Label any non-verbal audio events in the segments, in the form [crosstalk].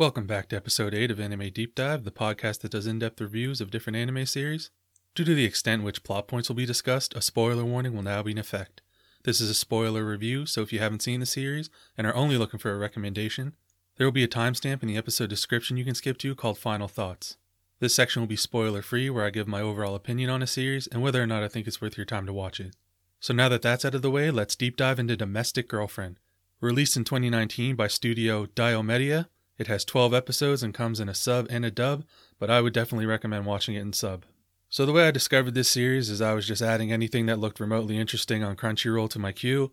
Welcome back to episode 8 of Anime Deep Dive, the podcast that does in depth reviews of different anime series. Due to the extent which plot points will be discussed, a spoiler warning will now be in effect. This is a spoiler review, so if you haven't seen the series and are only looking for a recommendation, there will be a timestamp in the episode description you can skip to called Final Thoughts. This section will be spoiler free, where I give my overall opinion on a series and whether or not I think it's worth your time to watch it. So now that that's out of the way, let's deep dive into Domestic Girlfriend. Released in 2019 by studio Diomedéa, it has 12 episodes and comes in a sub and a dub, but I would definitely recommend watching it in sub. So the way I discovered this series is I was just adding anything that looked remotely interesting on Crunchyroll to my queue,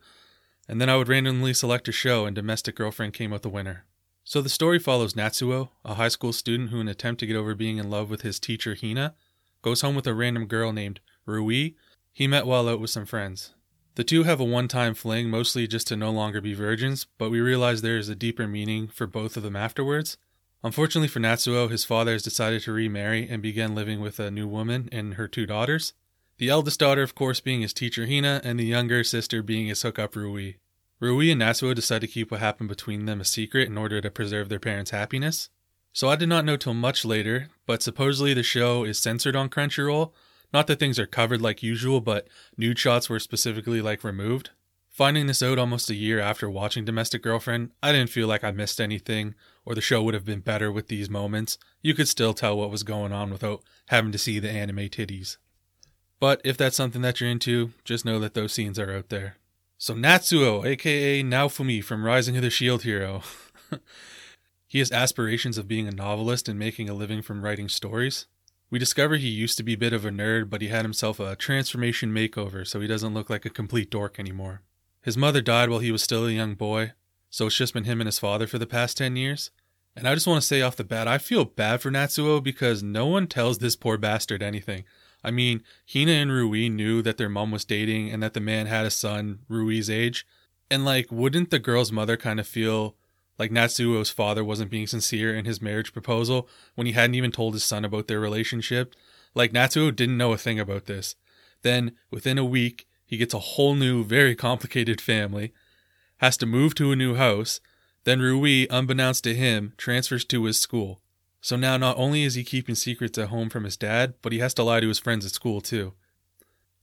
and then I would randomly select a show and Domestic Girlfriend came out the winner. So the story follows Natsuo, a high school student who in an attempt to get over being in love with his teacher Hina, goes home with a random girl named Rui he met while out with some friends. The two have a one time fling, mostly just to no longer be virgins, but we realize there is a deeper meaning for both of them afterwards. Unfortunately for Natsuo, his father has decided to remarry and begin living with a new woman and her two daughters. The eldest daughter, of course, being his teacher Hina, and the younger sister being his hookup Rui. Rui and Natsuo decide to keep what happened between them a secret in order to preserve their parents' happiness. So I did not know till much later, but supposedly the show is censored on Crunchyroll, not that things are covered like usual, but nude shots were specifically like removed. Finding this out almost a year after watching Domestic Girlfriend, I didn't feel like I missed anything or the show would have been better with these moments. You could still tell what was going on without having to see the anime titties. But if that's something that you're into, just know that those scenes are out there. So Natsuo, aka Naofumi from Rising of the Shield Hero. [laughs] he has aspirations of being a novelist and making a living from writing stories. We discover he used to be a bit of a nerd, but he had himself a transformation makeover so he doesn't look like a complete dork anymore. His mother died while he was still a young boy, so it's just been him and his father for the past 10 years. And I just want to say off the bat, I feel bad for Natsuo because no one tells this poor bastard anything. I mean, Hina and Rui knew that their mom was dating and that the man had a son Rui's age. And like, wouldn't the girl's mother kind of feel like Natsuo's father wasn't being sincere in his marriage proposal when he hadn't even told his son about their relationship. Like Natsuo didn't know a thing about this. Then, within a week, he gets a whole new, very complicated family, has to move to a new house. Then Rui, unbeknownst to him, transfers to his school. So now not only is he keeping secrets at home from his dad, but he has to lie to his friends at school too.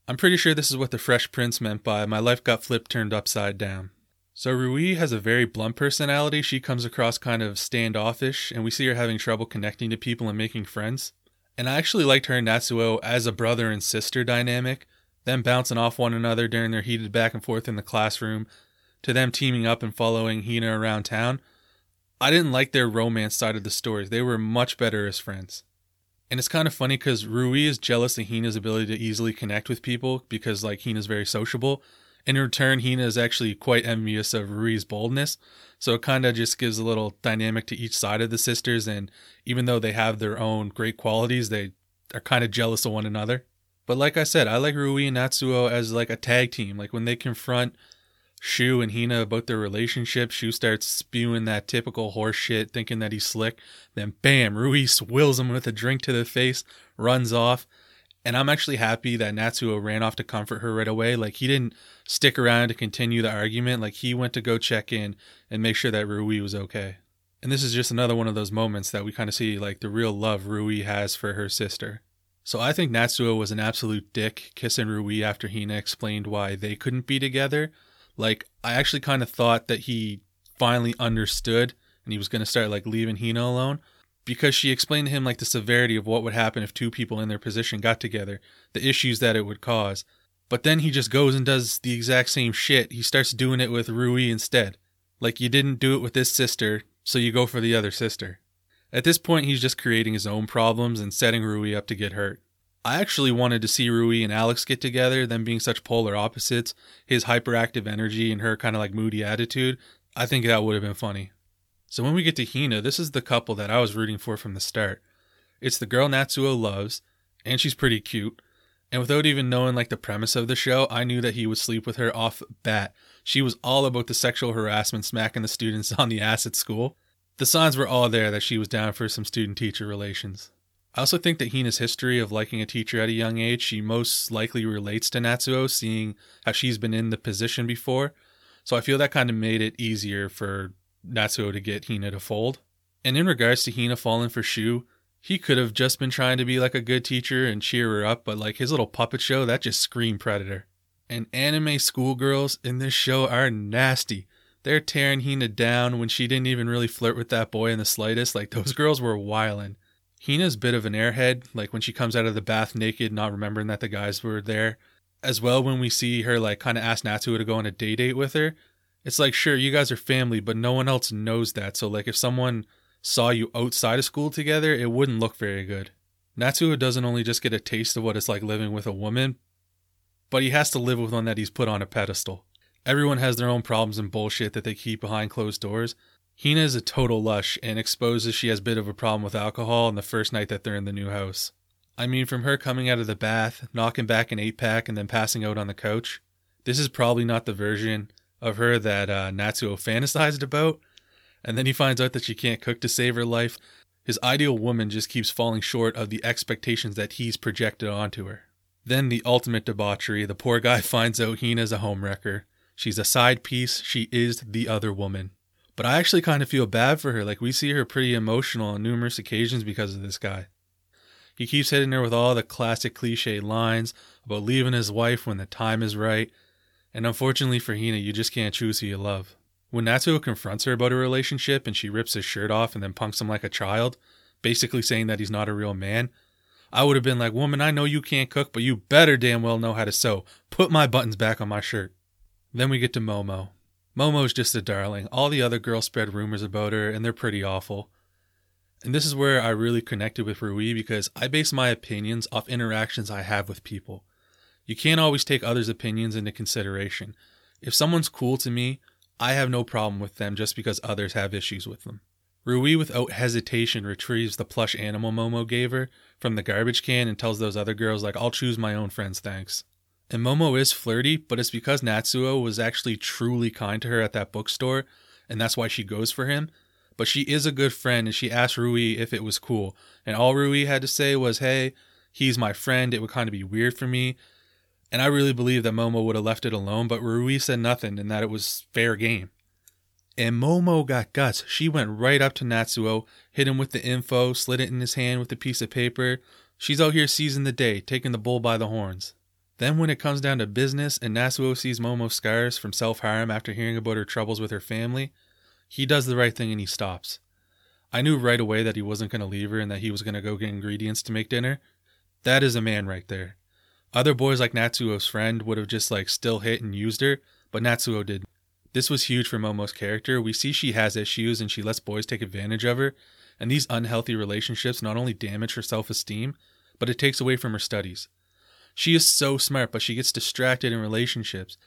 I'm pretty sure this is what the Fresh Prince meant by my life got flipped turned upside down. So Rui has a very blunt personality. She comes across kind of standoffish, and we see her having trouble connecting to people and making friends. And I actually liked her and Natsuo as a brother and sister dynamic, them bouncing off one another during their heated back and forth in the classroom, to them teaming up and following Hina around town. I didn't like their romance side of the story. They were much better as friends. And it's kind of funny because Rui is jealous of Hina's ability to easily connect with people because, like, Hina's very sociable. In return, Hina is actually quite envious of Rui's boldness. So it kind of just gives a little dynamic to each side of the sisters. And even though they have their own great qualities, they are kind of jealous of one another. But like I said, I like Rui and Natsuo as like a tag team. Like when they confront Shu and Hina about their relationship, Shu starts spewing that typical horse shit, thinking that he's slick. Then bam, Rui [laughs] swills him with a drink to the face, runs off. And I'm actually happy that Natsuo ran off to comfort her right away. Like he didn't stick around to continue the argument. Like he went to go check in and make sure that Rui was okay. And this is just another one of those moments that we kind of see like the real love Rui has for her sister. So I think Natsuo was an absolute dick kissing Rui after Hina explained why they couldn't be together. Like I actually kind of thought that he finally understood and he was going to start like leaving Hina alone because she explained to him like the severity of what would happen if two people in their position got together, the issues that it would cause. But then he just goes and does the exact same shit. He starts doing it with Rui instead. Like you didn't do it with this sister, so you go for the other sister. At this point, he's just creating his own problems and setting Rui up to get hurt. I actually wanted to see Rui and Alex get together, them being such polar opposites, his hyperactive energy and her kind of like moody attitude. I think that would have been funny. So when we get to Hina, this is the couple that I was rooting for from the start. It's the girl Natsuo loves, and she's pretty cute. And without even knowing like the premise of the show, I knew that he would sleep with her off bat. She was all about the sexual harassment, smacking the students [laughs] on the ass at school. The signs were all there that she was down for some student teacher relations. I also think that Hina's history of liking a teacher at a young age, she most likely relates to Natsuo, seeing how she's been in the position before. So I feel that kind of made it easier for Natsuo to get Hina to fold. And in regards to Hina falling for Shu, he could have just been trying to be like a good teacher and cheer her up, but like his little puppet show, that just screamed predator. And anime schoolgirls in this show are nasty. They're tearing Hina down when she didn't even really flirt with that boy in the slightest. Like those girls were wildin'. Hina's a bit of an airhead, like when she comes out of the bath naked, not remembering that the guys were there. As well, when we see her like kind of ask Natsuo to go on a day date with her, it's like sure you guys are family, but no one else knows that. So like if someone saw you outside of school together, it wouldn't look very good. Natsuo doesn't only just get a taste of what it's like living with a woman, but he has to live with one that he's put on a pedestal. Everyone has their own problems and bullshit that they keep behind closed doors, Hina is a total lush and exposes she has a bit of a problem with alcohol on the first night that they're in the new house. I mean, from her coming out of the bath, knocking back an eight pack, and then passing out on the couch, this is probably not the version of her that uh, Natsuo fantasized about. And then he finds out that she can't cook to save her life. His ideal woman just keeps falling short of the expectations that he's projected onto her. Then the ultimate debauchery the poor guy [laughs] finds out Hina's a homewrecker. She's a side piece, she is the other woman. But I actually kind of feel bad for her. Like, we see her pretty emotional on numerous occasions because of this guy. He keeps hitting her with all the classic cliche lines about leaving his wife when the time is right. And unfortunately for Hina, you just can't choose who you love. When Natsuo confronts her about a relationship and she rips his shirt off and then punks him like a child, basically saying that he's not a real man, I would have been like, Woman, I know you can't cook, but you better damn well know how to sew. Put my buttons back on my shirt. Then we get to Momo. Momo's just a darling. All the other girls spread rumors about her, and they're pretty awful. And this is where I really connected with Rui because I base my opinions off interactions I have with people. You can't always take others' opinions into consideration. If someone's cool to me, I have no problem with them just because others have issues with them. Rui, without hesitation, retrieves the plush animal Momo gave her from the garbage can and tells those other girls, like, I'll choose my own friends, thanks. And Momo is flirty, but it's because Natsuo was actually truly kind to her at that bookstore, and that's why she goes for him. But she is a good friend, and she asked Rui if it was cool. And all Rui had to say was, hey, he's my friend. It would kind of be weird for me. And I really believe that Momo would have left it alone, but Rui said nothing and that it was fair game. And Momo got guts. She went right up to Natsuo, hit him with the info, slid it in his hand with a piece of paper. She's out here seizing the day, taking the bull by the horns. Then, when it comes down to business and Natsuo sees Momo scars from self harm after hearing about her troubles with her family, he does the right thing and he stops. I knew right away that he wasn't going to leave her and that he was going to go get ingredients to make dinner. That is a man right there. Other boys like Natsuo's friend would have just like still hit and used her, but Natsuo did. This was huge for Momo's character. We see she has issues and she lets boys take advantage of her, and these unhealthy relationships not only damage her self esteem, but it takes away from her studies. She is so smart, but she gets distracted in relationships.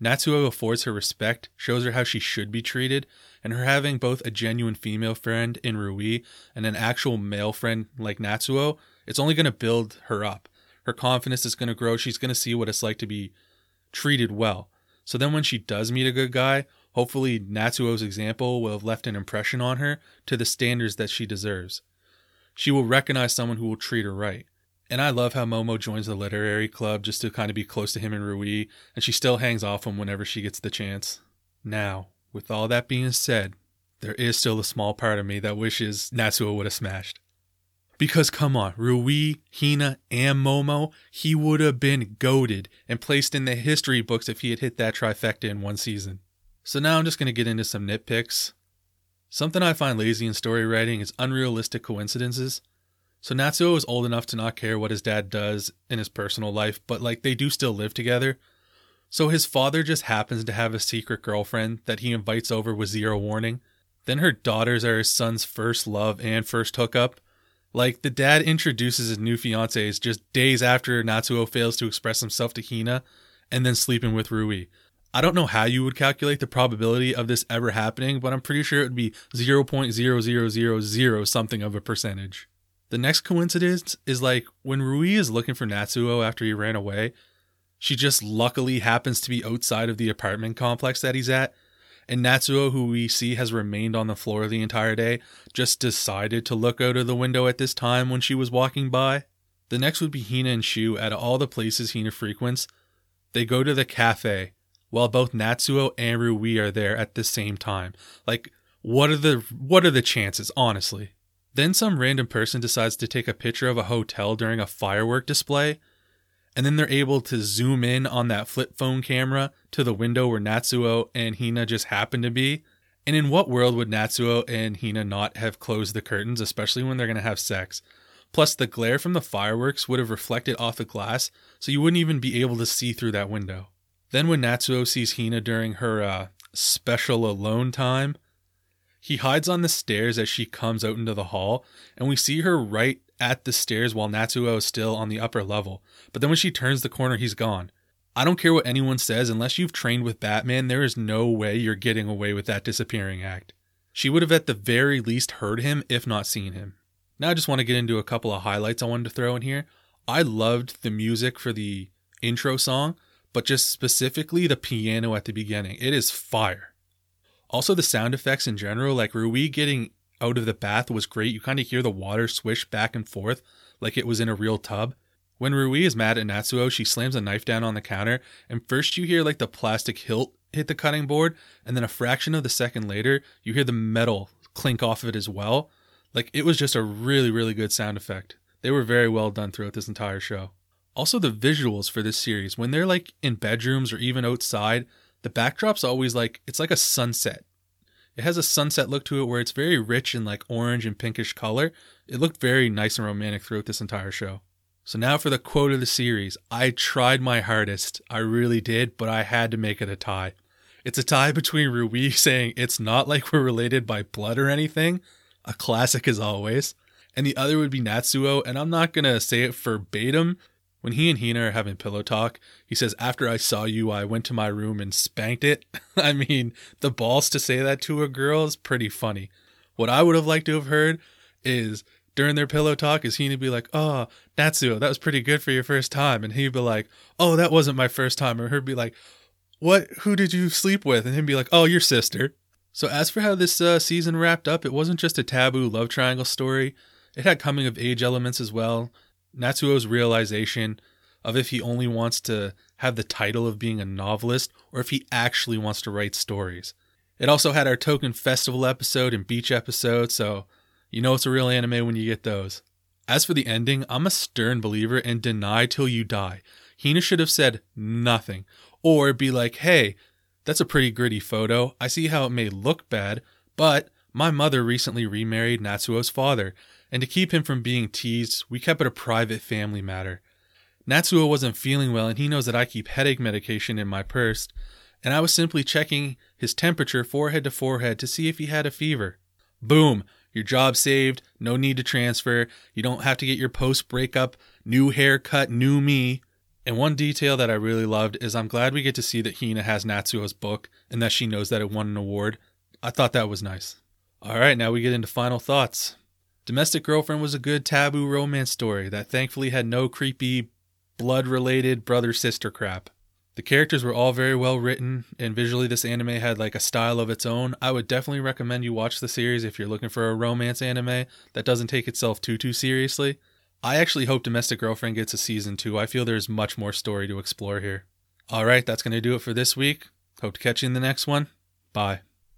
Natsuo affords her respect, shows her how she should be treated, and her having both a genuine female friend in Rui and an actual male friend like Natsuo, it's only going to build her up. Her confidence is going to grow. She's going to see what it's like to be treated well. So then when she does meet a good guy, hopefully Natsuo's example will have left an impression on her to the standards that she deserves. She will recognize someone who will treat her right. And I love how Momo joins the literary club just to kind of be close to him and Rui, and she still hangs off him whenever she gets the chance. Now, with all that being said, there is still a small part of me that wishes Natsuo would have smashed. Because come on, Rui, Hina, and Momo, he would have been goaded and placed in the history books if he had hit that trifecta in one season. So now I'm just going to get into some nitpicks. Something I find lazy in story writing is unrealistic coincidences. So Natsuo is old enough to not care what his dad does in his personal life, but like they do still live together. So his father just happens to have a secret girlfriend that he invites over with zero warning. Then her daughters are his son's first love and first hookup. Like the dad introduces his new fiancées just days after Natsuo fails to express himself to Hina and then sleeping with Rui. I don't know how you would calculate the probability of this ever happening, but I'm pretty sure it would be 0.0000 something of a percentage. The next coincidence is like when Rui is looking for Natsuo after he ran away, she just luckily happens to be outside of the apartment complex that he's at. And Natsuo, who we see has remained on the floor the entire day, just decided to look out of the window at this time when she was walking by. The next would be Hina and Shu at all the places Hina frequents. They go to the cafe while both Natsuo and Rui are there at the same time. Like, What are the what are the chances, honestly? Then some random person decides to take a picture of a hotel during a firework display, and then they're able to zoom in on that flip phone camera to the window where Natsuo and Hina just happen to be. And in what world would Natsuo and Hina not have closed the curtains, especially when they're going to have sex? Plus, the glare from the fireworks would have reflected off the glass, so you wouldn't even be able to see through that window. Then, when Natsuo sees Hina during her uh, special alone time, he hides on the stairs as she comes out into the hall, and we see her right at the stairs while Natsuo is still on the upper level. But then when she turns the corner, he's gone. I don't care what anyone says, unless you've trained with Batman, there is no way you're getting away with that disappearing act. She would have at the very least heard him, if not seen him. Now I just want to get into a couple of highlights I wanted to throw in here. I loved the music for the intro song, but just specifically the piano at the beginning. It is fire. Also, the sound effects in general, like Rui getting out of the bath was great. You kind of hear the water swish back and forth like it was in a real tub. When Rui is mad at Natsuo, she slams a knife down on the counter, and first you hear like the plastic hilt hit the cutting board, and then a fraction of the second later, you hear the metal clink off of it as well. Like it was just a really, really good sound effect. They were very well done throughout this entire show. Also, the visuals for this series, when they're like in bedrooms or even outside, the backdrop's always like it's like a sunset. It has a sunset look to it where it's very rich in like orange and pinkish color. It looked very nice and romantic throughout this entire show. So now for the quote of the series. I tried my hardest. I really did, but I had to make it a tie. It's a tie between Rui [laughs] saying it's not like we're related by blood or anything, a classic as always, and the other would be Natsuo, and I'm not gonna say it verbatim. When he and Hina are having pillow talk, he says, After I saw you, I went to my room and spanked it. [laughs] I mean, the balls to say that to a girl is pretty funny. What I would have liked to have heard is during their pillow talk is to be like, "Oh, Natsuo, that was pretty good for your first time," and he'd be like, "Oh, that wasn't my first time," or he'd be like, "What? Who did you sleep with?" and he'd be like, "Oh, your sister." So as for how this uh, season wrapped up, it wasn't just a taboo love triangle story. It had coming of age elements as well. Natsuo's realization of if he only wants to have the title of being a novelist or if he actually wants to write stories. It also had our token festival episode and beach episode, so you know it's a real anime when you get those. As for the ending, I'm a stern believer in deny till you die. Hina should have said nothing, or be like, hey, that's a pretty gritty photo. I see how it may look bad, but my mother recently remarried Natsuo's father, and to keep him from being teased, we kept it a private family matter. Natsuo wasn't feeling well, and he knows that I keep headache medication in my purse, and I was simply checking his temperature forehead to forehead to see if he had a fever. Boom! Your job saved, no need to transfer. You don't have to get your post breakup, new haircut, new me. And one detail that I really loved is I'm glad we get to see that Hina has Natsuo's book and that she knows that it won an award. I thought that was nice. All right, now we get into final thoughts. Domestic Girlfriend was a good taboo romance story that thankfully had no creepy, blood related brother sister crap. The characters were all very well written, and visually, this anime had like a style of its own. I would definitely recommend you watch the series if you're looking for a romance anime that doesn't take itself too too seriously. I actually hope Domestic Girlfriend gets a season two. I feel there's much more story to explore here. All right, that's going to do it for this week. Hope to catch you in the next one. Bye.